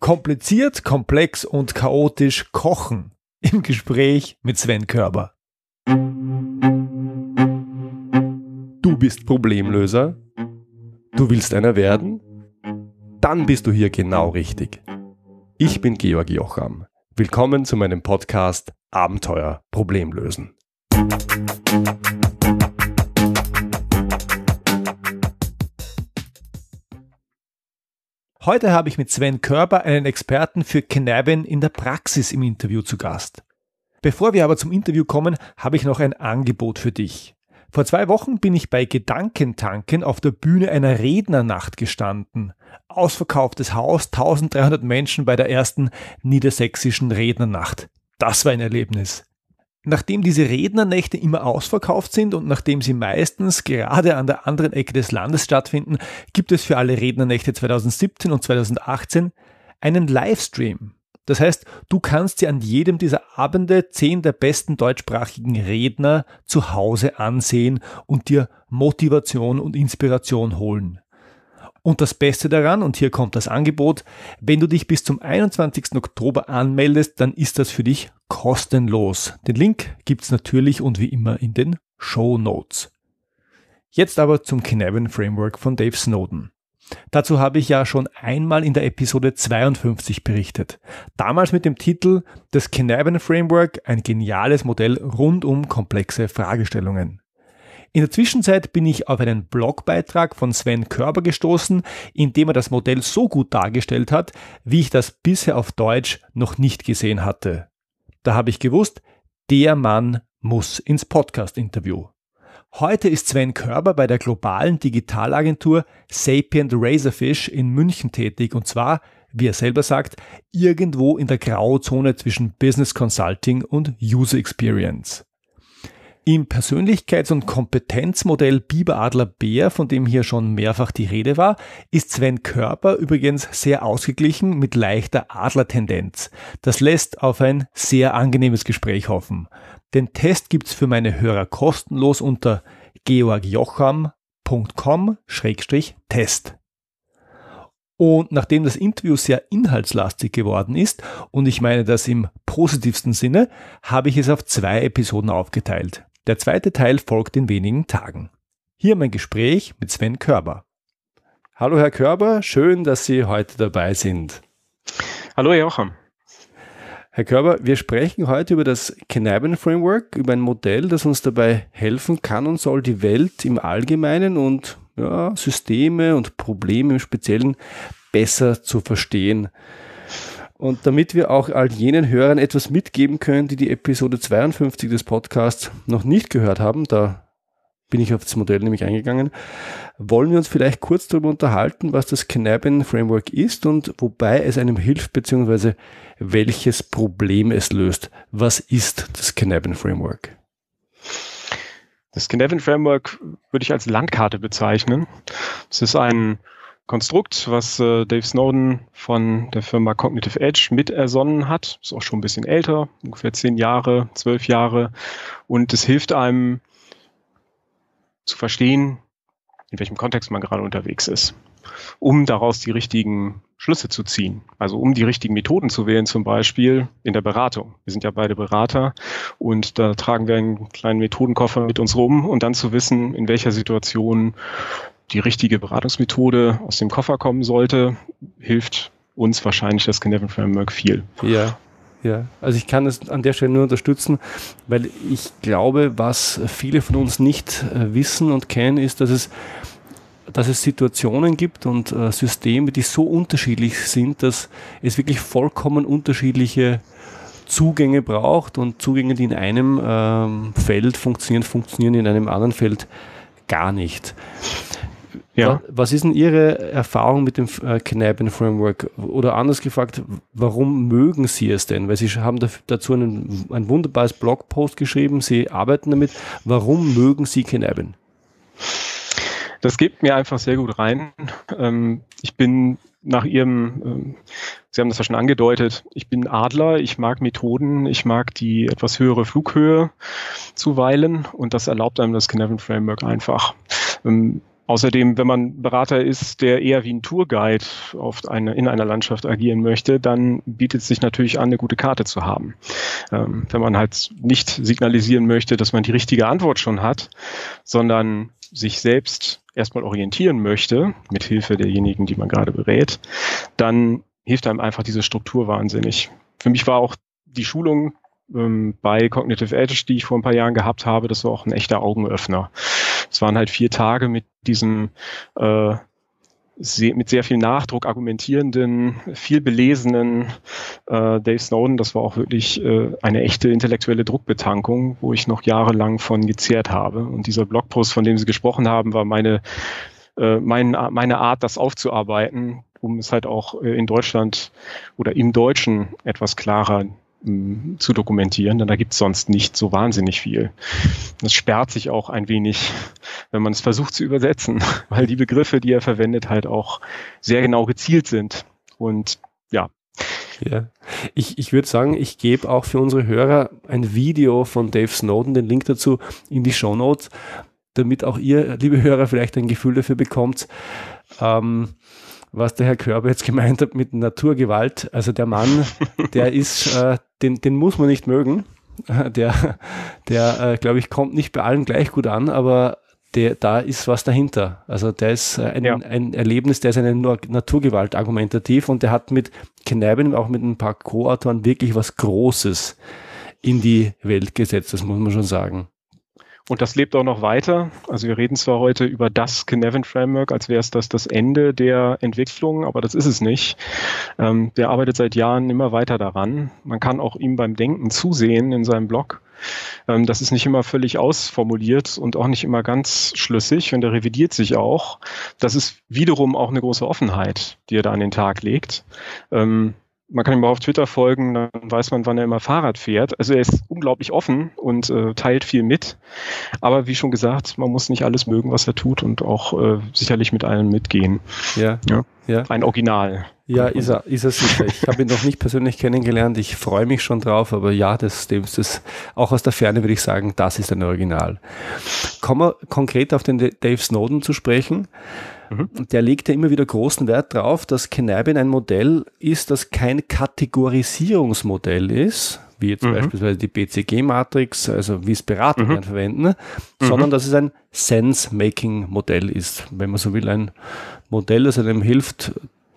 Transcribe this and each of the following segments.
Kompliziert, komplex und chaotisch kochen im Gespräch mit Sven Körber. Du bist Problemlöser? Du willst einer werden? Dann bist du hier genau richtig. Ich bin Georg Jocham. Willkommen zu meinem Podcast Abenteuer Problemlösen. Heute habe ich mit Sven Körber einen Experten für Cannabin in der Praxis im Interview zu Gast. Bevor wir aber zum Interview kommen, habe ich noch ein Angebot für dich. Vor zwei Wochen bin ich bei Gedankentanken auf der Bühne einer Rednernacht gestanden. Ausverkauftes Haus, 1300 Menschen bei der ersten niedersächsischen Rednernacht. Das war ein Erlebnis. Nachdem diese Rednernächte immer ausverkauft sind und nachdem sie meistens gerade an der anderen Ecke des Landes stattfinden, gibt es für alle Rednernächte 2017 und 2018 einen Livestream. Das heißt, du kannst dir an jedem dieser Abende zehn der besten deutschsprachigen Redner zu Hause ansehen und dir Motivation und Inspiration holen. Und das Beste daran, und hier kommt das Angebot, wenn du dich bis zum 21. Oktober anmeldest, dann ist das für dich kostenlos. Den Link gibt's natürlich und wie immer in den Show Notes. Jetzt aber zum Cannabin Framework von Dave Snowden. Dazu habe ich ja schon einmal in der Episode 52 berichtet. Damals mit dem Titel Das Cannabin Framework, ein geniales Modell rund um komplexe Fragestellungen. In der Zwischenzeit bin ich auf einen Blogbeitrag von Sven Körber gestoßen, in dem er das Modell so gut dargestellt hat, wie ich das bisher auf Deutsch noch nicht gesehen hatte. Da habe ich gewusst, der Mann muss ins Podcast-Interview. Heute ist Sven Körber bei der globalen Digitalagentur Sapient Razorfish in München tätig und zwar, wie er selber sagt, irgendwo in der Grauzone zwischen Business Consulting und User Experience. Im Persönlichkeits- und Kompetenzmodell Biberadler Bär, von dem hier schon mehrfach die Rede war, ist Sven Körper übrigens sehr ausgeglichen mit leichter Adlertendenz. Das lässt auf ein sehr angenehmes Gespräch hoffen. Den Test gibt's für meine Hörer kostenlos unter georgjocham.com-test. Und nachdem das Interview sehr inhaltslastig geworden ist, und ich meine das im positivsten Sinne, habe ich es auf zwei Episoden aufgeteilt. Der zweite Teil folgt in wenigen Tagen. Hier mein Gespräch mit Sven Körber. Hallo Herr Körber, schön, dass Sie heute dabei sind. Hallo Herr Joachim. Herr Körber, wir sprechen heute über das Cannabin Framework, über ein Modell, das uns dabei helfen kann und soll, die Welt im Allgemeinen und ja, Systeme und Probleme im Speziellen besser zu verstehen. Und damit wir auch all jenen Hörern etwas mitgeben können, die die Episode 52 des Podcasts noch nicht gehört haben, da bin ich auf das Modell nämlich eingegangen, wollen wir uns vielleicht kurz darüber unterhalten, was das Cannabin Framework ist und wobei es einem hilft, beziehungsweise welches Problem es löst. Was ist das Cannabin Framework? Das Cannabin Framework würde ich als Landkarte bezeichnen. Es ist ein Konstrukt, was äh, Dave Snowden von der Firma Cognitive Edge mit ersonnen hat. Ist auch schon ein bisschen älter, ungefähr zehn Jahre, zwölf Jahre. Und es hilft einem zu verstehen, in welchem Kontext man gerade unterwegs ist, um daraus die richtigen Schlüsse zu ziehen. Also um die richtigen Methoden zu wählen, zum Beispiel in der Beratung. Wir sind ja beide Berater und da tragen wir einen kleinen Methodenkoffer mit uns rum und dann zu wissen, in welcher Situation die richtige Beratungsmethode aus dem Koffer kommen sollte, hilft uns wahrscheinlich das Kinevin Framework viel. Ja, ja, also ich kann es an der Stelle nur unterstützen, weil ich glaube, was viele von uns nicht äh, wissen und kennen, ist, dass es, dass es Situationen gibt und äh, Systeme, die so unterschiedlich sind, dass es wirklich vollkommen unterschiedliche Zugänge braucht und Zugänge, die in einem ähm, Feld funktionieren, funktionieren in einem anderen Feld gar nicht. Ja. Was ist denn Ihre Erfahrung mit dem äh, Cannabin Framework? Oder anders gefragt, warum mögen Sie es denn? Weil Sie haben dazu einen, ein wunderbares Blogpost geschrieben, Sie arbeiten damit. Warum mögen Sie Cannabin? Das gibt mir einfach sehr gut rein. Ähm, ich bin nach Ihrem, ähm, Sie haben das ja schon angedeutet, ich bin Adler, ich mag Methoden, ich mag die etwas höhere Flughöhe zuweilen und das erlaubt einem das Cannabin Framework einfach. Außerdem, wenn man Berater ist, der eher wie ein Tourguide auf eine, in einer Landschaft agieren möchte, dann bietet es sich natürlich an, eine gute Karte zu haben. Ähm, wenn man halt nicht signalisieren möchte, dass man die richtige Antwort schon hat, sondern sich selbst erstmal orientieren möchte, mit Hilfe derjenigen, die man gerade berät, dann hilft einem einfach diese Struktur wahnsinnig. Für mich war auch die Schulung ähm, bei Cognitive Edge, die ich vor ein paar Jahren gehabt habe, das war auch ein echter Augenöffner. Es waren halt vier Tage mit diesem äh, mit sehr viel Nachdruck argumentierenden, viel belesenen äh, Dave Snowden. Das war auch wirklich äh, eine echte intellektuelle Druckbetankung, wo ich noch jahrelang von gezehrt habe. Und dieser Blogpost, von dem Sie gesprochen haben, war meine, äh, mein, meine Art, das aufzuarbeiten, um es halt auch äh, in Deutschland oder im Deutschen etwas klarer zu dokumentieren, denn da gibt es sonst nicht so wahnsinnig viel. Das sperrt sich auch ein wenig, wenn man es versucht zu übersetzen, weil die Begriffe, die er verwendet, halt auch sehr genau gezielt sind. Und ja. Ja, ich, ich würde sagen, ich gebe auch für unsere Hörer ein Video von Dave Snowden, den Link dazu in die Show Notes, damit auch ihr, liebe Hörer, vielleicht ein Gefühl dafür bekommt, ähm, was der Herr Körber jetzt gemeint hat mit Naturgewalt. Also der Mann, der ist, äh, den, den muss man nicht mögen. Der, der äh, glaube ich, kommt nicht bei allen gleich gut an, aber der, da ist was dahinter. Also der ist äh, ein, ja. ein Erlebnis, der ist eine Naturgewalt argumentativ und der hat mit Kneiben, auch mit ein paar Co-Autoren wirklich was Großes in die Welt gesetzt, das muss man schon sagen. Und das lebt auch noch weiter. Also wir reden zwar heute über das Kinevin Framework, als wäre es das das Ende der Entwicklung, aber das ist es nicht. Ähm, der arbeitet seit Jahren immer weiter daran. Man kann auch ihm beim Denken zusehen in seinem Blog. Ähm, das ist nicht immer völlig ausformuliert und auch nicht immer ganz schlüssig und er revidiert sich auch. Das ist wiederum auch eine große Offenheit, die er da an den Tag legt. Ähm, man kann ihm auch auf Twitter folgen, dann weiß man, wann er immer Fahrrad fährt. Also er ist unglaublich offen und äh, teilt viel mit. Aber wie schon gesagt, man muss nicht alles mögen, was er tut und auch äh, sicherlich mit allen mitgehen. Ja. ja. ja. Ein Original. Ja, ist er, ist er sicher. Ich habe ihn noch nicht persönlich kennengelernt. Ich freue mich schon drauf, aber ja, das, das, das, auch aus der Ferne würde ich sagen, das ist ein Original. Kommen wir konkret auf den Dave Snowden zu sprechen. Mhm. Der legt ja immer wieder großen Wert darauf, dass Canabin ein Modell ist, das kein Kategorisierungsmodell ist, wie jetzt mhm. beispielsweise die BCG-Matrix, also wie es Berater mhm. verwenden, mhm. sondern dass es ein Sense-Making-Modell ist, wenn man so will, ein Modell, das einem hilft,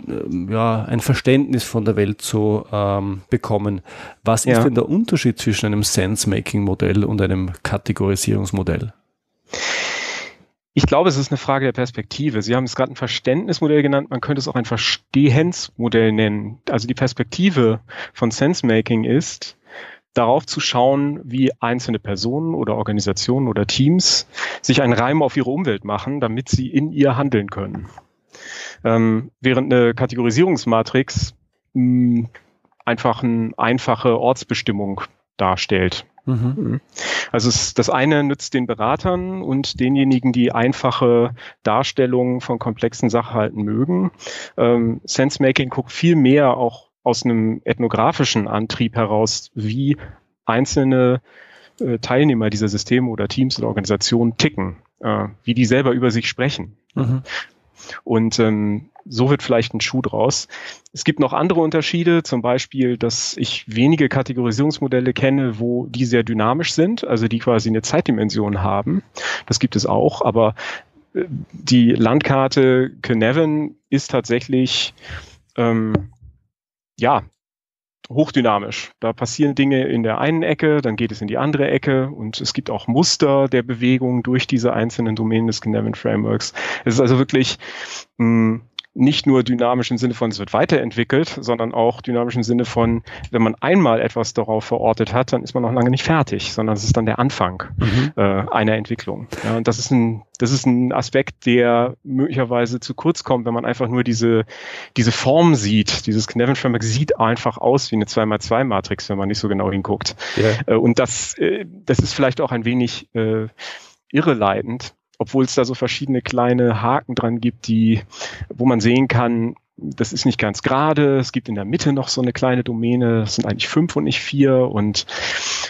ähm, ja, ein Verständnis von der Welt zu ähm, bekommen. Was ja. ist denn der Unterschied zwischen einem Sense-Making-Modell und einem Kategorisierungsmodell? Ich glaube, es ist eine Frage der Perspektive. Sie haben es gerade ein Verständnismodell genannt, man könnte es auch ein Verstehensmodell nennen. Also die Perspektive von Sensemaking ist, darauf zu schauen, wie einzelne Personen oder Organisationen oder Teams sich einen Reim auf ihre Umwelt machen, damit sie in ihr handeln können. Ähm, während eine Kategorisierungsmatrix mh, hm, einfach eine einfache Ortsbestimmung darstellt. Mhm. Also es, das eine nützt den Beratern und denjenigen, die einfache Darstellungen von komplexen Sachverhalten mögen. Ähm, Sensemaking guckt viel mehr auch aus einem ethnografischen Antrieb heraus, wie einzelne äh, Teilnehmer dieser Systeme oder Teams oder Organisationen ticken, äh, wie die selber über sich sprechen. Mhm. Und ähm, so wird vielleicht ein Schuh draus. Es gibt noch andere Unterschiede, zum Beispiel, dass ich wenige Kategorisierungsmodelle kenne, wo die sehr dynamisch sind, also die quasi eine Zeitdimension haben. Das gibt es auch, aber äh, die Landkarte Cynefin ist tatsächlich ähm, ja hochdynamisch. Da passieren Dinge in der einen Ecke, dann geht es in die andere Ecke und es gibt auch Muster der Bewegung durch diese einzelnen Domänen des Cynefin Frameworks. Es ist also wirklich mh, hm, nicht nur dynamisch im Sinne von, es wird weiterentwickelt, sondern auch dynamisch im Sinne von, wenn man einmal etwas darauf verortet hat, dann ist man noch lange nicht fertig, sondern es ist dann der Anfang mhm. äh, einer Entwicklung. Ja, und das ist ein, das ist ein Aspekt, der möglicherweise zu kurz kommt, wenn man einfach nur diese, diese Form sieht. Dieses Knevin Framework sieht einfach aus wie eine 2x2 Matrix, wenn man nicht so genau hinguckt. Yeah. Äh, und das, äh, das ist vielleicht auch ein wenig äh, irreleitend obwohl es da so verschiedene kleine Haken dran gibt, die, wo man sehen kann, das ist nicht ganz gerade. Es gibt in der Mitte noch so eine kleine Domäne. Das sind eigentlich fünf und nicht vier. Und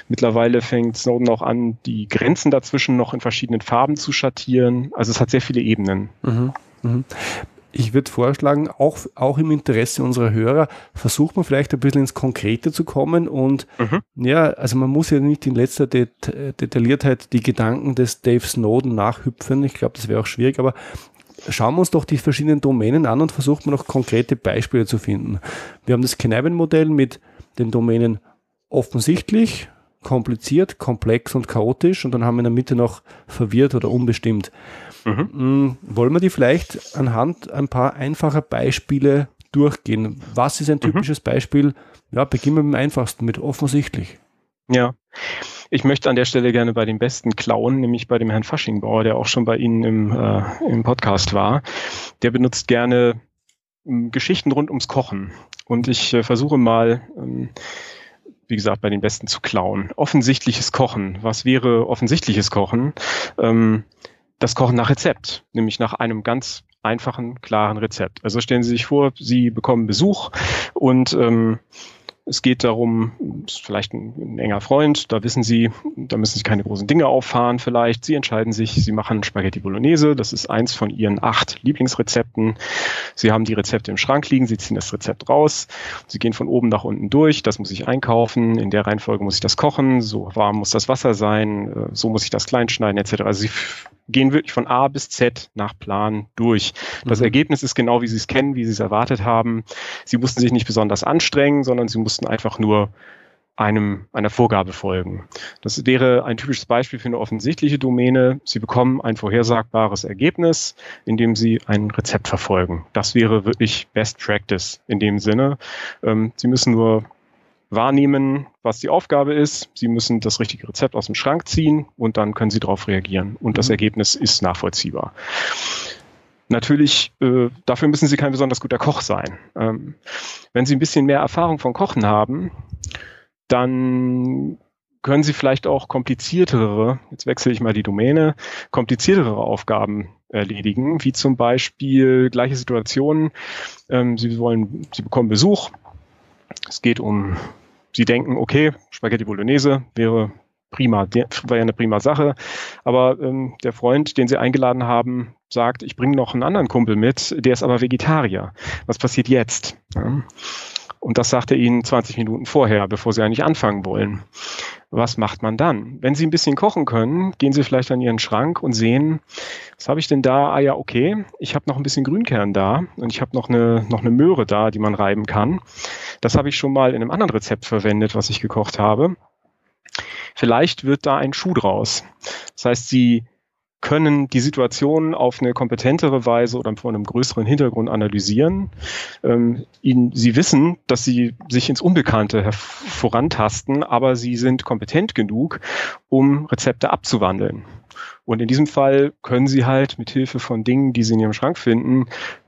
mittlerweile fängt Snowden auch an, die Grenzen dazwischen noch in verschiedenen Farben zu schattieren. Also es hat sehr viele Ebenen. Mhm. Mhm. Ich würde vorschlagen, auch, auch im Interesse unserer Hörer, versucht man vielleicht ein bisschen ins Konkrete zu kommen und mhm. ja, also man muss ja nicht in letzter Det Detailliertheit die Gedanken des Dave Snowden nachhüpfen. Ich glaube, das wäre auch schwierig, aber schauen wir uns doch die verschiedenen Domänen an und versuchen wir noch konkrete Beispiele zu finden. Wir haben das Kneipen-Modell mit den Domänen offensichtlich, kompliziert, komplex und chaotisch und dann haben wir in der Mitte noch verwirrt oder unbestimmt. Mhm. Mm, wollen wir die vielleicht anhand ein paar einfacher Beispiele durchgehen? Was ist ein mhm. typisches mhm. Beispiel? Ja, beginnen wir mit dem einfachsten, mit offensichtlich. Ja. Ich möchte an der Stelle gerne bei dem Besten klauen, nämlich bei dem Herrn Faschingbauer, der auch schon bei Ihnen im, äh, im Podcast war. Der benutzt gerne äh, Geschichten rund ums Kochen. Und ich äh, versuche mal, ähm, wie gesagt, bei den Besten zu klauen. Offensichtliches Kochen. Was wäre offensichtliches Kochen? Ähm, das Kochen nach Rezept, nämlich nach einem ganz einfachen, klaren Rezept. Also stellen Sie sich vor, Sie bekommen Besuch und ähm, es geht darum, ist vielleicht ein, ein, enger Freund, da wissen Sie, da müssen Sie keine großen Dinge auffahren vielleicht. Sie entscheiden sich, Sie machen Spaghetti Bolognese, das ist eins von Ihren acht Lieblingsrezepten. Sie haben die Rezepte im Schrank liegen, Sie ziehen das Rezept raus, Sie gehen von oben nach unten durch, das muss ich einkaufen, in der Reihenfolge muss ich das kochen, so warm muss das Wasser sein, äh, so muss ich das klein schneiden etc. Also Sie gehen wirklich von A bis Z nach Plan durch. Das mhm. Ergebnis ist genau, wie Sie es kennen, wie Sie es erwartet haben. Sie mussten sich nicht besonders anstrengen, sondern Sie mussten einfach nur einem, einer Vorgabe folgen. Das wäre ein typisches Beispiel für eine offensichtliche Domäne. Sie bekommen ein vorhersagbares Ergebnis, indem Sie ein Rezept verfolgen. Das wäre wirklich Best Practice in dem Sinne. Ähm, Sie müssen nur wahrnehmen, was die Aufgabe ist. Sie müssen das richtige Rezept aus dem Schrank ziehen und dann können Sie darauf reagieren. Und mhm. das Ergebnis ist nachvollziehbar. Natürlich, äh, dafür müssen Sie kein besonders guter Koch sein. Ähm, wenn Sie ein bisschen mehr Erfahrung von Kochen haben, dann können Sie vielleicht auch kompliziertere, jetzt wechsle ich mal die Domäne, kompliziertere Aufgaben erledigen, wie zum Beispiel gleiche Situationen. Ähm, Sie wollen, Sie bekommen Besuch, es geht um, Sie denken, okay, Spaghetti Bolognese wäre prima, wäre eine prima Sache. Aber ähm, der Freund, den Sie eingeladen haben, sagt, ich bringe noch einen anderen Kumpel mit, der ist aber Vegetarier. Was passiert jetzt? Ja. Und das sagt er Ihnen 20 Minuten vorher, bevor Sie eigentlich anfangen wollen. Was macht man dann? Wenn Sie ein bisschen kochen können, gehen Sie vielleicht an Ihren Schrank und sehen, was habe ich denn da? Ah ja, okay, ich habe noch ein bisschen Grünkern da und ich habe noch eine, noch eine Möhre da, die man reiben kann. Das habe ich schon mal in einem anderen Rezept verwendet, was ich gekocht habe. Vielleicht wird da ein Schuh draus. Das heißt, Sie können die Situation auf eine kompetentere Weise oder vor einem größeren Hintergrund analysieren. Ähm, ihnen, sie wissen, dass sie sich ins Unbekannte vorantasten, aber sie sind kompetent genug, um Rezepte abzuwandeln. Und in diesem Fall können sie halt mit Hilfe von Dingen, die sie in ihrem Schrank finden,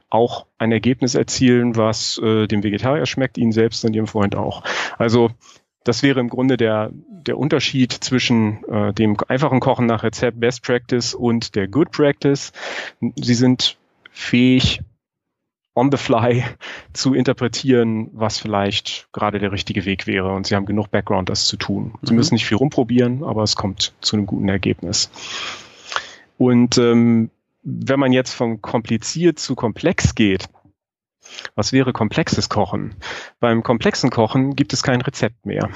auch ein Ergebnis erzielen, was äh, dem Vegetarier schmeckt, ihnen selbst und ihrem Freund auch. Also das wäre im Grunde der, der Unterschied zwischen äh, dem einfachen Kochen nach Rezept Best Practice und der Good Practice. Sie sind fähig, on the fly zu interpretieren, was vielleicht gerade der richtige Weg wäre. Und sie haben genug Background, das zu tun. Sie mhm. müssen nicht viel rumprobieren, aber es kommt zu einem guten Ergebnis. Und ähm, wenn man jetzt von kompliziert zu komplex geht, was wäre komplexes Kochen? Beim komplexen Kochen gibt es kein Rezept mehr.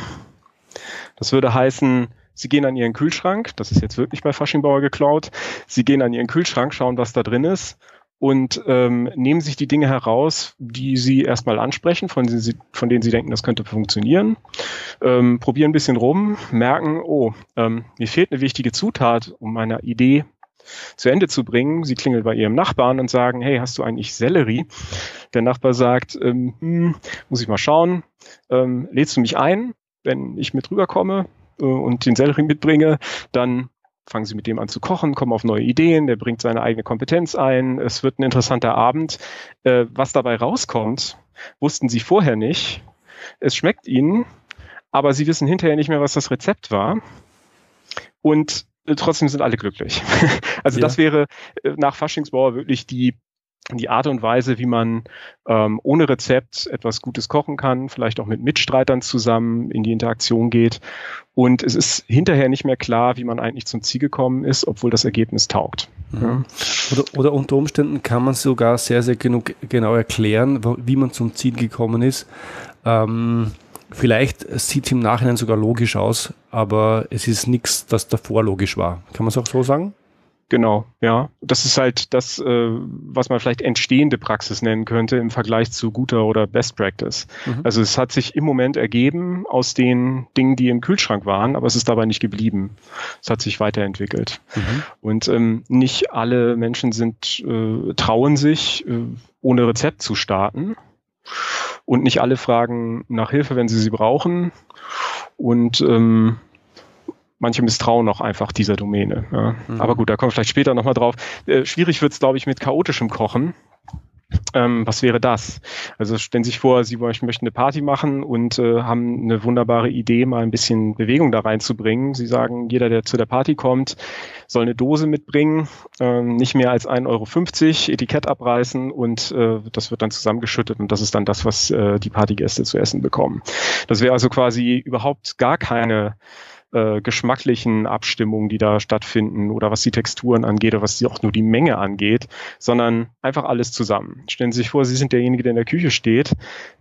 Das würde heißen, Sie gehen an Ihren Kühlschrank, das ist jetzt wirklich bei Faschingbauer geklaut, Sie gehen an Ihren Kühlschrank, schauen, was da drin ist und ähm, nehmen sich die Dinge heraus, die Sie erstmal ansprechen, von, Sie, von denen Sie denken, das könnte funktionieren, ähm, probieren ein bisschen rum, merken, oh, ähm, mir fehlt eine wichtige Zutat, um meine Idee zu Ende zu bringen. Sie klingelt bei ihrem Nachbarn und sagen, hey, hast du eigentlich Sellerie? Der Nachbar sagt, ähm, hm, muss ich mal schauen, ähm, lädst du mich ein, wenn ich mit rüberkomme äh, und den Sellerie mitbringe, dann fangen sie mit dem an zu kochen, kommen auf neue Ideen, der bringt seine eigene Kompetenz ein, es wird ein interessanter Abend. Äh, was dabei rauskommt, wussten sie vorher nicht. Es schmeckt ihnen, aber sie wissen hinterher nicht mehr, was das Rezept war. Und trotzdem sind alle glücklich. also ja. das wäre äh, nach Faschingsbauer wirklich die die Art und Weise, wie man ähm, ohne Rezept etwas Gutes kochen kann, vielleicht auch mit Mitstreitern zusammen in die Interaktion geht. Und es ist hinterher nicht mehr klar, wie man eigentlich zum Ziel gekommen ist, obwohl das Ergebnis taugt. Mhm. Oder, oder, unter Umständen kann man sogar sehr, sehr genug, genau erklären, wie man zum Ziel gekommen ist. Ähm, vielleicht sieht es im Nachhinein sogar logisch aus, aber es ist nichts, das davor logisch war. Kann man es auch so sagen? Genau, ja. Das ist halt das, äh, was man vielleicht entstehende Praxis nennen könnte im Vergleich zu guter oder Best Practice. Mhm. Also es hat sich im Moment ergeben aus den Dingen, die im Kühlschrank waren, aber es ist dabei nicht geblieben. Es hat sich weiterentwickelt. Mhm. Und ähm, nicht alle Menschen sind, äh, trauen sich, äh, ohne Rezept zu starten. Und nicht alle fragen nach Hilfe, wenn sie sie brauchen. Und ähm, manche misstrauen auch einfach dieser Domäne. Ja. Mhm. Aber gut, da kommen wir vielleicht später nochmal drauf. Äh, schwierig wird es, glaube ich, mit chaotischem Kochen. Ähm, was wäre das? Also stellen Sie sich vor, Sie möchten eine Party machen und äh, haben eine wunderbare Idee, mal ein bisschen Bewegung da reinzubringen. Sie sagen, jeder, der zu der Party kommt, soll eine Dose mitbringen, ähm, nicht mehr als 1,50 Euro, Etikett abreißen und äh, das wird dann zusammengeschüttet und das ist dann das, was äh, die Partygäste zu essen bekommen. Das wäre also quasi überhaupt gar keine äh, geschmacklichen Abstimmungen, die da stattfinden oder was die Texturen angeht oder was die auch nur die Menge angeht, sondern einfach alles zusammen. Stellen Sie sich vor, Sie sind derjenige, der in der Küche steht,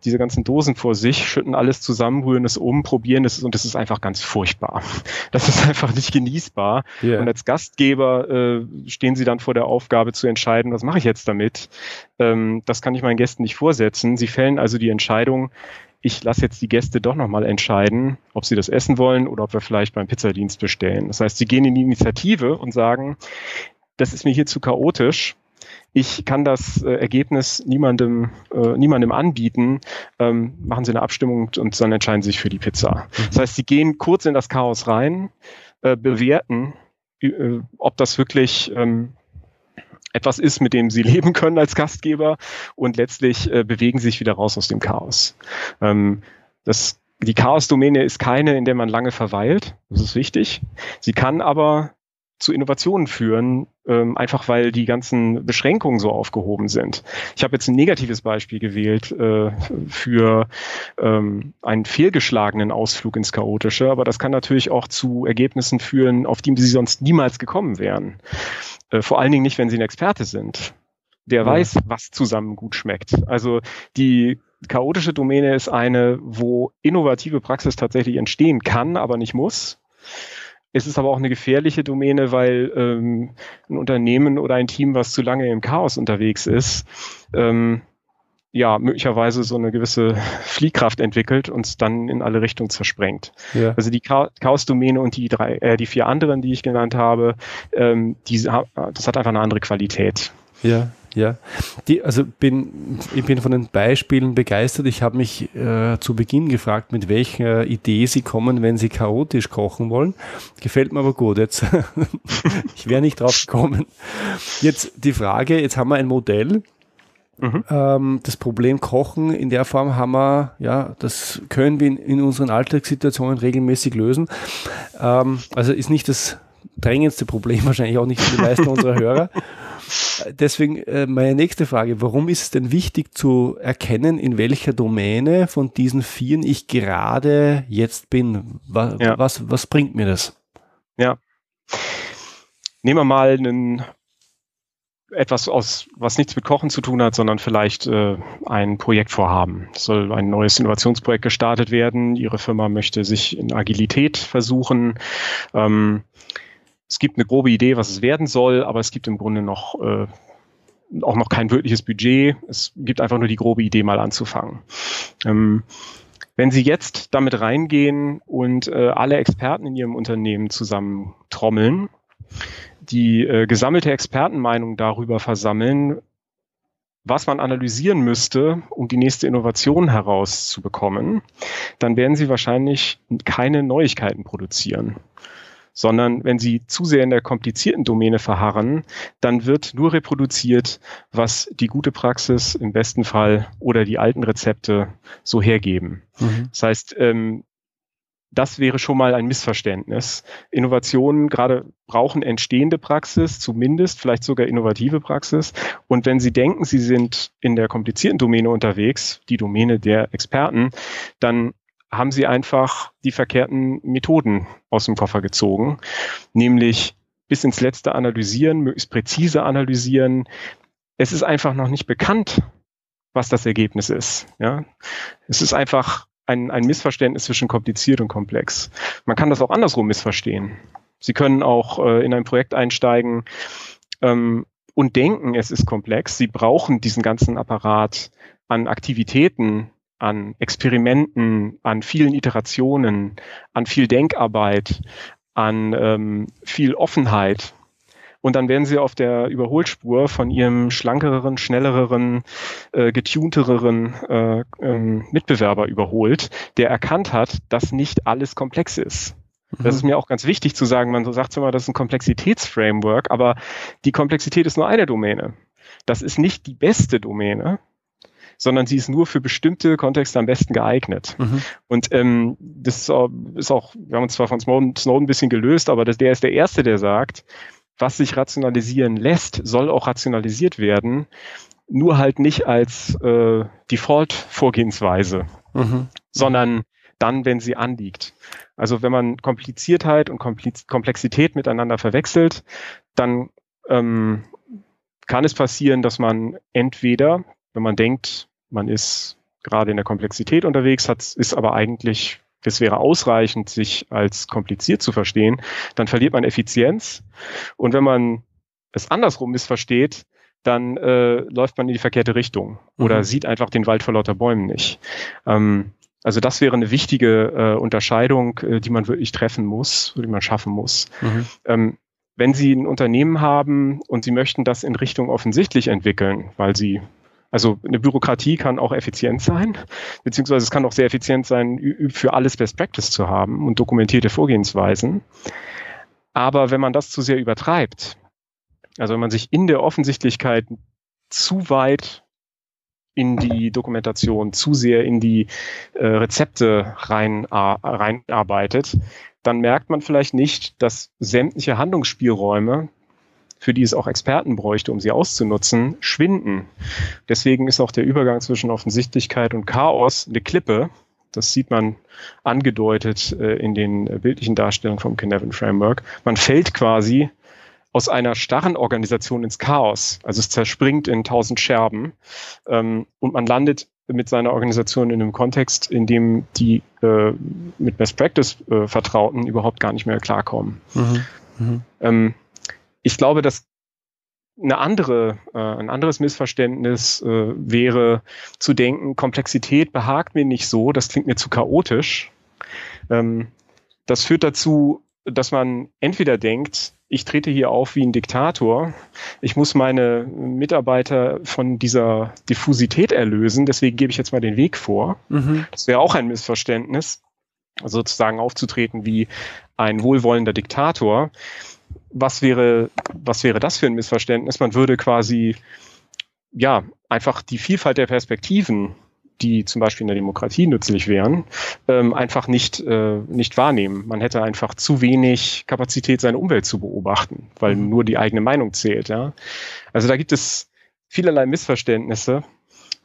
diese ganzen Dosen vor sich, schütten alles zusammen, rühren es um, probieren es und es ist einfach ganz furchtbar. Das ist einfach nicht genießbar. Yeah. Und als Gastgeber äh, stehen Sie dann vor der Aufgabe zu entscheiden, was mache ich jetzt damit? Ähm, das kann ich meinen Gästen nicht vorsetzen. Sie fällen also die Entscheidung, ich lasse jetzt die Gäste doch nochmal entscheiden, ob sie das essen wollen oder ob wir vielleicht beim Pizzadienst bestellen. Das heißt, sie gehen in die Initiative und sagen, das ist mir hier zu chaotisch. Ich kann das äh, Ergebnis niemandem, äh, niemandem anbieten. Ähm, machen Sie eine Abstimmung und dann entscheiden Sie sich für die Pizza. Mhm. Das heißt, Sie gehen kurz in das Chaos rein, äh, bewerten, äh, ob das wirklich ähm, etwas ist, mit dem sie leben können als Gastgeber und letztlich äh, bewegen sich wieder raus aus dem Chaos. Ähm, das, die Chaos-Domäne ist keine, in der man lange verweilt. Das ist wichtig. Sie kann aber zu Innovationen führen, ähm, einfach weil die ganzen Beschränkungen so aufgehoben sind. Ich habe jetzt ein negatives Beispiel gewählt äh, für ähm, einen fehlgeschlagenen Ausflug ins Chaotische, aber das kann natürlich auch zu Ergebnissen führen, auf die sie sonst niemals gekommen wären. Äh, vor allen Dingen nicht, wenn sie ein Experte sind. Der ja. weiß, was zusammen gut schmeckt. Also die chaotische Domäne ist eine, wo innovative Praxis tatsächlich entstehen kann, aber nicht muss. Es ist aber auch eine gefährliche Domäne, weil ähm, ein Unternehmen oder ein Team, was zu lange im Chaos unterwegs ist, ähm, ja, möglicherweise so eine gewisse Fliehkraft entwickelt und es dann in alle Richtungen zersprengt. Ja. Also die Chaos-Domäne und die drei, äh, die vier anderen, die ich genannt habe, ähm, die, das hat einfach eine andere Qualität. Ja, ja. Die, also bin, ich bin von den Beispielen begeistert. Ich habe mich äh, zu Beginn gefragt, mit welcher Idee Sie kommen, wenn Sie chaotisch kochen wollen. Gefällt mir aber gut. Jetzt, ich wäre nicht drauf gekommen. Jetzt die Frage, jetzt haben wir ein Modell. Mhm. Ähm, das Problem Kochen in der Form haben wir, ja, das können wir in, in unseren Alltagssituationen regelmäßig lösen. Ähm, also ist nicht das drängendste Problem, wahrscheinlich auch nicht für die meisten unserer Hörer. Deswegen äh, meine nächste Frage, warum ist es denn wichtig zu erkennen, in welcher Domäne von diesen vieren ich gerade jetzt bin? Was, ja. was, was bringt mir das? Ja. Nehmen wir mal einen etwas aus, was nichts mit Kochen zu tun hat, sondern vielleicht äh, ein Projekt vorhaben. Es soll ein neues Innovationsprojekt gestartet werden. Ihre Firma möchte sich in Agilität versuchen. Ähm, es gibt eine grobe Idee, was es werden soll, aber es gibt im Grunde noch äh, auch noch kein wirkliches Budget. Es gibt einfach nur die grobe Idee, mal anzufangen. Ähm, wenn Sie jetzt damit reingehen und äh, alle Experten in Ihrem Unternehmen zusammen trommeln, die äh, gesammelte Expertenmeinung darüber versammeln, was man analysieren müsste, um die nächste Innovation herauszubekommen, dann werden Sie wahrscheinlich keine Neuigkeiten produzieren sondern wenn sie zu sehr in der komplizierten Domäne verharren, dann wird nur reproduziert, was die gute Praxis im besten Fall oder die alten Rezepte so hergeben. Mhm. Das heißt, ähm, das wäre schon mal ein Missverständnis. Innovationen gerade brauchen entstehende Praxis, zumindest vielleicht sogar innovative Praxis. Und wenn Sie denken, Sie sind in der komplizierten Domäne unterwegs, die Domäne der Experten, dann haben Sie einfach die verkehrten Methoden aus dem Koffer gezogen, nämlich bis ins Letzte analysieren, möglichst präzise analysieren. Es ist einfach noch nicht bekannt, was das Ergebnis ist. Ja, es ist einfach ein, ein Missverständnis zwischen kompliziert und komplex. Man kann das auch andersrum missverstehen. Sie können auch äh, in ein Projekt einsteigen ähm, und denken, es ist komplex. Sie brauchen diesen ganzen Apparat an Aktivitäten, an Experimenten, an vielen Iterationen, an viel Denkarbeit, an ähm, viel Offenheit, und dann werden sie auf der Überholspur von ihrem schlankeren, schnelleren, äh, getuntereren äh, ähm, Mitbewerber überholt, der erkannt hat, dass nicht alles komplex ist. Das ist mhm. mir auch ganz wichtig zu sagen. Man sagt immer, das ist ein Komplexitätsframework, aber die Komplexität ist nur eine Domäne. Das ist nicht die beste Domäne, sondern sie ist nur für bestimmte Kontexte am besten geeignet. Mhm. Und ähm, das ist auch, wir haben uns zwar von Snowden, Snowden ein bisschen gelöst, aber das, der ist der Erste, der sagt, was sich rationalisieren lässt, soll auch rationalisiert werden, nur halt nicht als äh, Default-Vorgehensweise, mhm. sondern dann, wenn sie anliegt. Also wenn man Kompliziertheit und Komplexität miteinander verwechselt, dann ähm, kann es passieren, dass man entweder, wenn man denkt, man ist gerade in der Komplexität unterwegs, hat, ist aber eigentlich es wäre ausreichend, sich als kompliziert zu verstehen, dann verliert man Effizienz. Und wenn man es andersrum missversteht, dann äh, läuft man in die verkehrte Richtung oder mhm. sieht einfach den Wald vor lauter Bäumen nicht. Ähm, also das wäre eine wichtige äh, Unterscheidung, äh, die man wirklich treffen muss, die man schaffen muss. Mhm. Ähm, wenn Sie ein Unternehmen haben und Sie möchten das in Richtung offensichtlich entwickeln, weil Sie also eine Bürokratie kann auch effizient sein, beziehungsweise es kann auch sehr effizient sein, für alles Best Practice zu haben und dokumentierte Vorgehensweisen. Aber wenn man das zu sehr übertreibt, also wenn man sich in der Offensichtlichkeit zu weit in die Dokumentation, zu sehr in die äh, Rezepte rein, äh, reinarbeitet, dann merkt man vielleicht nicht, dass sämtliche Handlungsspielräume für die es auch Experten bräuchte, um sie auszunutzen, schwinden. Deswegen ist auch der Übergang zwischen Offensichtlichkeit und Chaos eine Klippe. Das sieht man angedeutet äh, in den bildlichen Darstellungen vom Kinevin Framework. Man fällt quasi aus einer starren Organisation ins Chaos. Also es zerspringt in tausend Scherben ähm, und man landet mit seiner Organisation in einem Kontext, in dem die äh, mit Best Practice äh, Vertrauten überhaupt gar nicht mehr klarkommen. Mhm. Mhm. Ähm, ich glaube, dass eine andere, äh, ein anderes Missverständnis äh, wäre zu denken, Komplexität behagt mir nicht so, das klingt mir zu chaotisch. Ähm, das führt dazu, dass man entweder denkt, ich trete hier auf wie ein Diktator, ich muss meine Mitarbeiter von dieser Diffusität erlösen, deswegen gebe ich jetzt mal den Weg vor. Mhm. Das wäre auch ein Missverständnis, sozusagen aufzutreten wie ein wohlwollender Diktator was wäre, was wäre das für ein Missverständnis? Man würde quasi, ja, einfach die Vielfalt der Perspektiven, die zum Beispiel in der Demokratie nützlich wären, ähm, einfach nicht, äh, nicht wahrnehmen. Man hätte einfach zu wenig Kapazität, seine Umwelt zu beobachten, weil mhm. nur die eigene Meinung zählt. Ja? Also da gibt es vielerlei Missverständnisse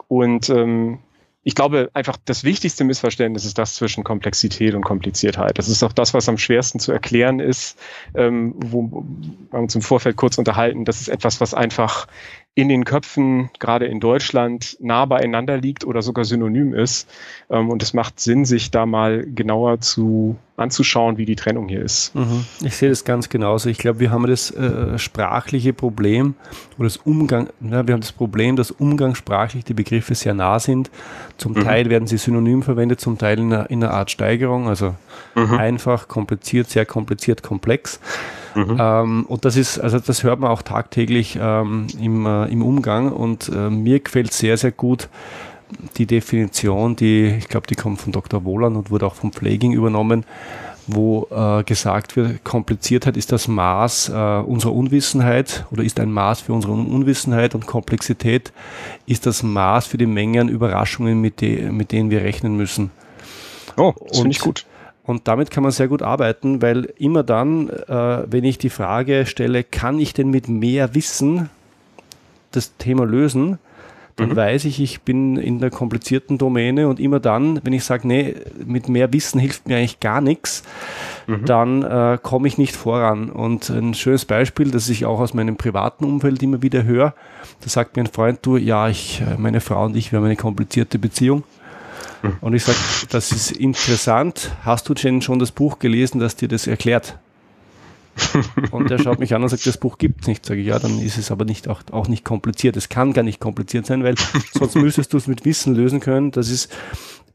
und ähm, ich glaube, einfach das wichtigste Missverständnis ist das zwischen Komplexität und Kompliziertheit. Das ist auch das, was am schwersten zu erklären ist, ähm, wo wir uns im Vorfeld kurz unterhalten. Das ist etwas, was einfach in den Köpfen, gerade in Deutschland, nah beieinander liegt oder sogar synonym ist. Ähm, und es macht Sinn, sich da mal genauer zu anzuschauen, wie die Trennung hier ist. Mhm. Ich sehe das ganz genauso. Ich glaube, wir haben das äh, sprachliche Problem oder das Umgang, na, wir haben das Problem, dass umgangssprachlich die Begriffe sehr nah sind. Zum mhm. Teil werden sie synonym verwendet, zum Teil in einer, in einer Art Steigerung, also mhm. einfach, kompliziert, sehr kompliziert, komplex. Mhm. Ähm, und das ist, also das hört man auch tagtäglich ähm, im, äh, im Umgang und äh, mir gefällt sehr, sehr gut die Definition, die, ich glaube, die kommt von Dr. Wohlan und wurde auch vom Pfleging übernommen, wo äh, gesagt wird, Kompliziertheit ist das Maß äh, unserer Unwissenheit oder ist ein Maß für unsere Unwissenheit und Komplexität ist das Maß für die Menge an Überraschungen, mit, de mit denen wir rechnen müssen. Oh, das finde ich gut. Und damit kann man sehr gut arbeiten, weil immer dann, äh, wenn ich die Frage stelle, kann ich denn mit mehr Wissen das Thema lösen, dann mhm. weiß ich, ich bin in der komplizierten Domäne und immer dann, wenn ich sage, nee, mit mehr Wissen hilft mir eigentlich gar nichts, mhm. dann äh, komme ich nicht voran. Und ein schönes Beispiel, das ich auch aus meinem privaten Umfeld immer wieder höre, da sagt mir ein Freund, du, ja, ich, äh, meine Frau und ich, wir haben eine komplizierte Beziehung. Und ich sage, das ist interessant. Hast du denn schon das Buch gelesen, das dir das erklärt? und er schaut mich an und sagt, das Buch gibt es nicht. Sage ich, ja, dann ist es aber nicht auch, auch nicht kompliziert. Es kann gar nicht kompliziert sein, weil sonst müsstest du es mit Wissen lösen können. Das ist,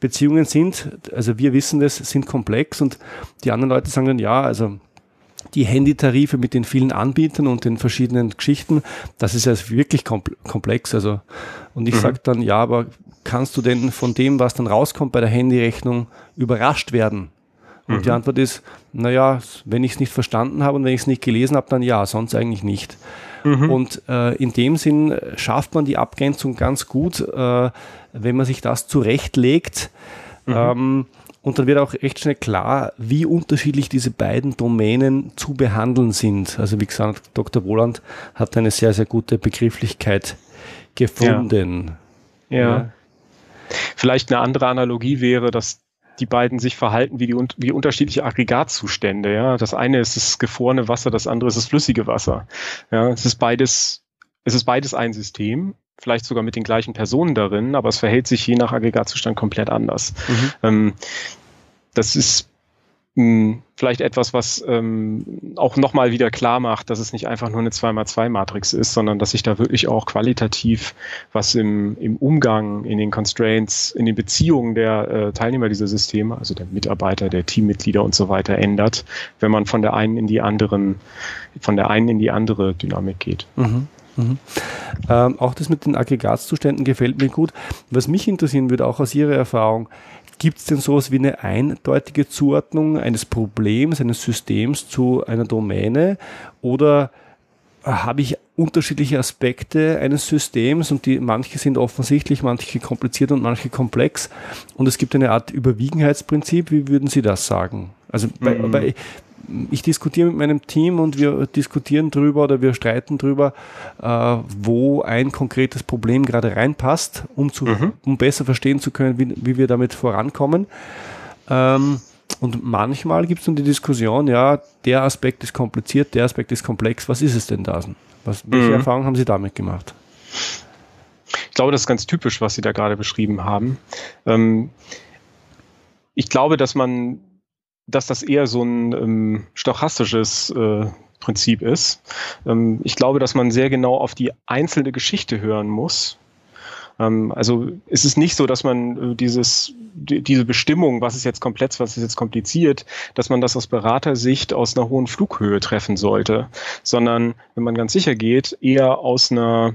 Beziehungen sind, also wir wissen das, sind komplex und die anderen Leute sagen dann, ja, also die Handytarife mit den vielen Anbietern und den verschiedenen Geschichten, das ist ja wirklich komplex. Also, und ich mhm. sage dann, ja, aber kannst du denn von dem, was dann rauskommt bei der Handyrechnung, überrascht werden? Und mhm. die Antwort ist, naja, wenn ich es nicht verstanden habe und wenn ich es nicht gelesen habe, dann ja, sonst eigentlich nicht. Mhm. Und äh, in dem Sinn schafft man die Abgrenzung ganz gut, äh, wenn man sich das zurechtlegt. Mhm. Ähm, und dann wird auch recht schnell klar, wie unterschiedlich diese beiden Domänen zu behandeln sind. Also wie gesagt, Dr. Wohland hat eine sehr, sehr gute Begrifflichkeit gefunden. Ja. ja. Vielleicht eine andere Analogie wäre, dass die beiden sich verhalten wie, die, wie unterschiedliche Aggregatzustände. Ja? Das eine ist das gefrorene Wasser, das andere ist das flüssige Wasser. Ja? Es ist beides, es ist beides ein System, vielleicht sogar mit den gleichen Personen darin, aber es verhält sich je nach Aggregatzustand komplett anders. Mhm. Ähm, das ist hm, vielleicht etwas, was ähm, auch nochmal wieder klar macht, dass es nicht einfach nur eine 2x2-Matrix ist, sondern dass sich da wirklich auch qualitativ was im, im Umgang, in den Constraints, in den Beziehungen der äh, Teilnehmer dieser Systeme, also der Mitarbeiter, der Teammitglieder und so weiter ändert, wenn man von der einen in die anderen, von der einen in die andere Dynamik geht. Mhm. Mhm. Ähm, auch das mit den Aggregatzuständen gefällt mir gut. Was mich interessieren würde, auch aus Ihrer Erfahrung, Gibt es denn sowas wie eine eindeutige Zuordnung eines Problems, eines Systems zu einer Domäne? Oder habe ich unterschiedliche Aspekte eines Systems und die manche sind offensichtlich, manche kompliziert und manche komplex und es gibt eine Art Überwiegenheitsprinzip. Wie würden Sie das sagen? Also bei, mhm. bei, ich diskutiere mit meinem Team und wir diskutieren drüber oder wir streiten drüber, äh, wo ein konkretes Problem gerade reinpasst, um, zu, mhm. um besser verstehen zu können, wie, wie wir damit vorankommen. Ähm, und manchmal gibt es dann die Diskussion, ja, der Aspekt ist kompliziert, der Aspekt ist komplex, was ist es denn da? Was, welche mhm. Erfahrungen haben Sie damit gemacht? Ich glaube, das ist ganz typisch, was Sie da gerade beschrieben haben. Ähm, ich glaube, dass man dass das eher so ein ähm, stochastisches äh, Prinzip ist. Ähm, ich glaube, dass man sehr genau auf die einzelne Geschichte hören muss. Ähm, also es ist nicht so, dass man äh, dieses, die, diese Bestimmung, was ist jetzt komplex, was ist jetzt kompliziert, dass man das aus Beratersicht aus einer hohen Flughöhe treffen sollte, sondern wenn man ganz sicher geht, eher aus einer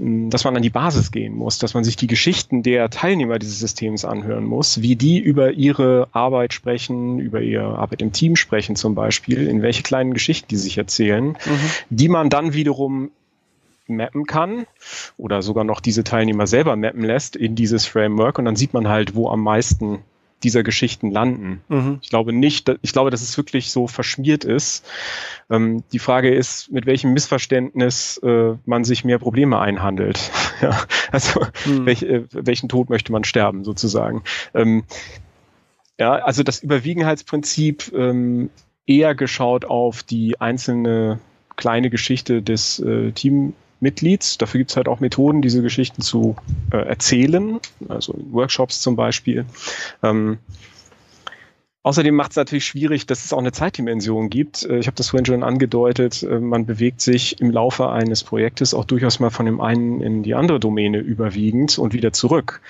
dass man an die Basis gehen muss, dass man sich die Geschichten der Teilnehmer dieses Systems anhören muss, wie die über ihre Arbeit sprechen, über ihre Arbeit im Team sprechen zum Beispiel, in welche kleinen Geschichten die sich erzählen, mhm. die man dann wiederum mappen kann oder sogar noch diese Teilnehmer selber mappen lässt in dieses Framework und dann sieht man halt, wo am meisten dieser Geschichten landen. Mhm. Ich glaube nicht, ich glaube, dass es wirklich so verschmiert ist. Ähm, die Frage ist, mit welchem Missverständnis äh, man sich mehr Probleme einhandelt. ja, also mhm. welch, äh, welchen Tod möchte man sterben sozusagen. Ähm, ja, also das Überwiegenheitsprinzip ähm, eher geschaut auf die einzelne kleine Geschichte des äh, Team Mitglieds. Dafür gibt es halt auch Methoden, diese Geschichten zu äh, erzählen, also Workshops zum Beispiel. Ähm, Außerdem macht es natürlich schwierig, dass es auch eine Zeitdimension gibt. Äh, ich habe das vorhin schon angedeutet. Äh, man bewegt sich im Laufe eines Projektes auch durchaus mal von dem einen in die andere Domäne überwiegend und wieder zurück.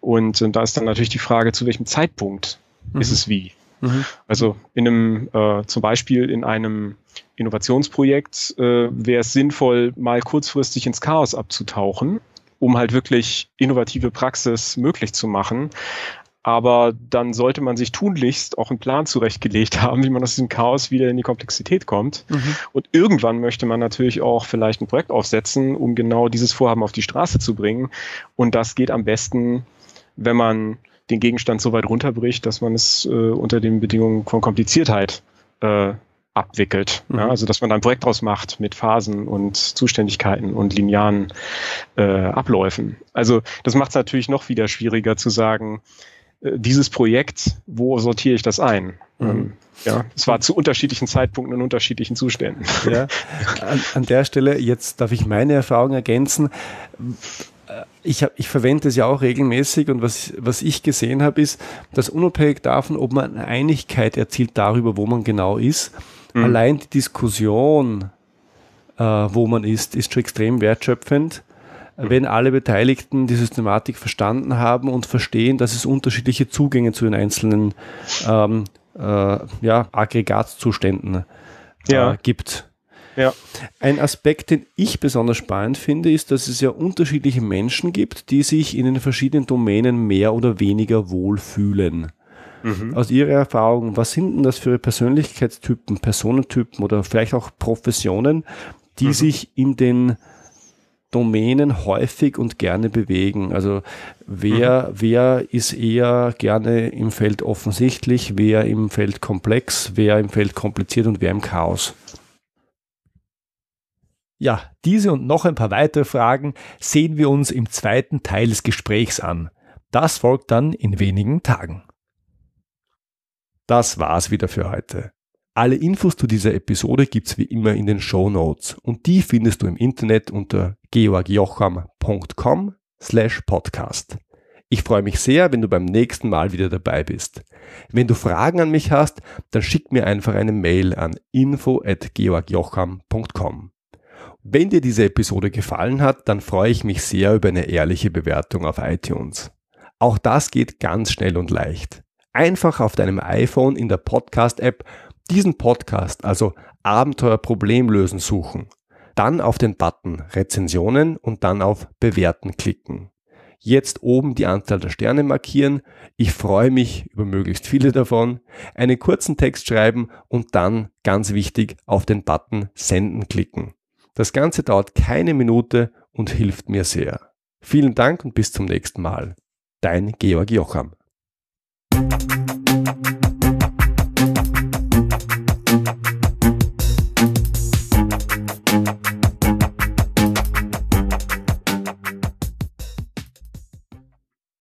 Und da ist dann natürlich die Frage, zu welchem Zeitpunkt mhm. ist es wie? Mhm. Also in einem, äh, zum Beispiel in einem Innovationsprojekt äh, wäre es sinnvoll, mal kurzfristig ins Chaos abzutauchen, um halt wirklich innovative Praxis möglich zu machen. Aber dann sollte man sich tunlichst auch einen Plan zurechtgelegt haben, wie man aus diesem Chaos wieder in die Komplexität kommt. Mhm. Und irgendwann möchte man natürlich auch vielleicht ein Projekt aufsetzen, um genau dieses Vorhaben auf die Straße zu bringen. Und das geht am besten, wenn man den Gegenstand so weit runterbricht, dass man es äh, unter den Bedingungen von Kompliziertheit äh, abwickelt. Mhm. Ja, also dass man ein Projekt draus macht mit Phasen und Zuständigkeiten und linearen äh, Abläufen. Also das macht es natürlich noch wieder schwieriger zu sagen, äh, dieses Projekt, wo sortiere ich das ein? Mhm. Ähm, ja, es war zu unterschiedlichen Zeitpunkten und unterschiedlichen Zuständen. Ja, an, an der Stelle, jetzt darf ich meine Erfahrung ergänzen ich, hab, ich verwende es ja auch regelmäßig und was, was ich gesehen habe, ist, dass unabhängig davon, ob man eine Einigkeit erzielt darüber, wo man genau ist, mhm. allein die Diskussion, äh, wo man ist, ist schon extrem wertschöpfend. Mhm. Wenn alle Beteiligten die Systematik verstanden haben und verstehen, dass es unterschiedliche Zugänge zu den einzelnen ähm, äh, ja, Aggregatzuständen äh, ja. gibt. Ja. Ein Aspekt, den ich besonders spannend finde, ist, dass es ja unterschiedliche Menschen gibt, die sich in den verschiedenen Domänen mehr oder weniger wohlfühlen. Mhm. Aus Ihrer Erfahrung, was sind denn das für Persönlichkeitstypen, Personentypen oder vielleicht auch Professionen, die mhm. sich in den Domänen häufig und gerne bewegen. Also wer, mhm. wer ist eher gerne im Feld offensichtlich, wer im Feld komplex, wer im Feld kompliziert und wer im Chaos? Ja, diese und noch ein paar weitere Fragen sehen wir uns im zweiten Teil des Gesprächs an. Das folgt dann in wenigen Tagen. Das war's wieder für heute. Alle Infos zu dieser Episode gibt's wie immer in den Show Notes und die findest du im Internet unter georgjocham.com slash podcast. Ich freue mich sehr, wenn du beim nächsten Mal wieder dabei bist. Wenn du Fragen an mich hast, dann schick mir einfach eine Mail an info at georgjocham.com. Wenn dir diese Episode gefallen hat, dann freue ich mich sehr über eine ehrliche Bewertung auf iTunes. Auch das geht ganz schnell und leicht. Einfach auf deinem iPhone in der Podcast-App diesen Podcast, also Abenteuer Problemlösen suchen. Dann auf den Button Rezensionen und dann auf Bewerten klicken. Jetzt oben die Anzahl der Sterne markieren. Ich freue mich über möglichst viele davon. Einen kurzen Text schreiben und dann, ganz wichtig, auf den Button Senden klicken. Das Ganze dauert keine Minute und hilft mir sehr. Vielen Dank und bis zum nächsten Mal. Dein Georg Jocham.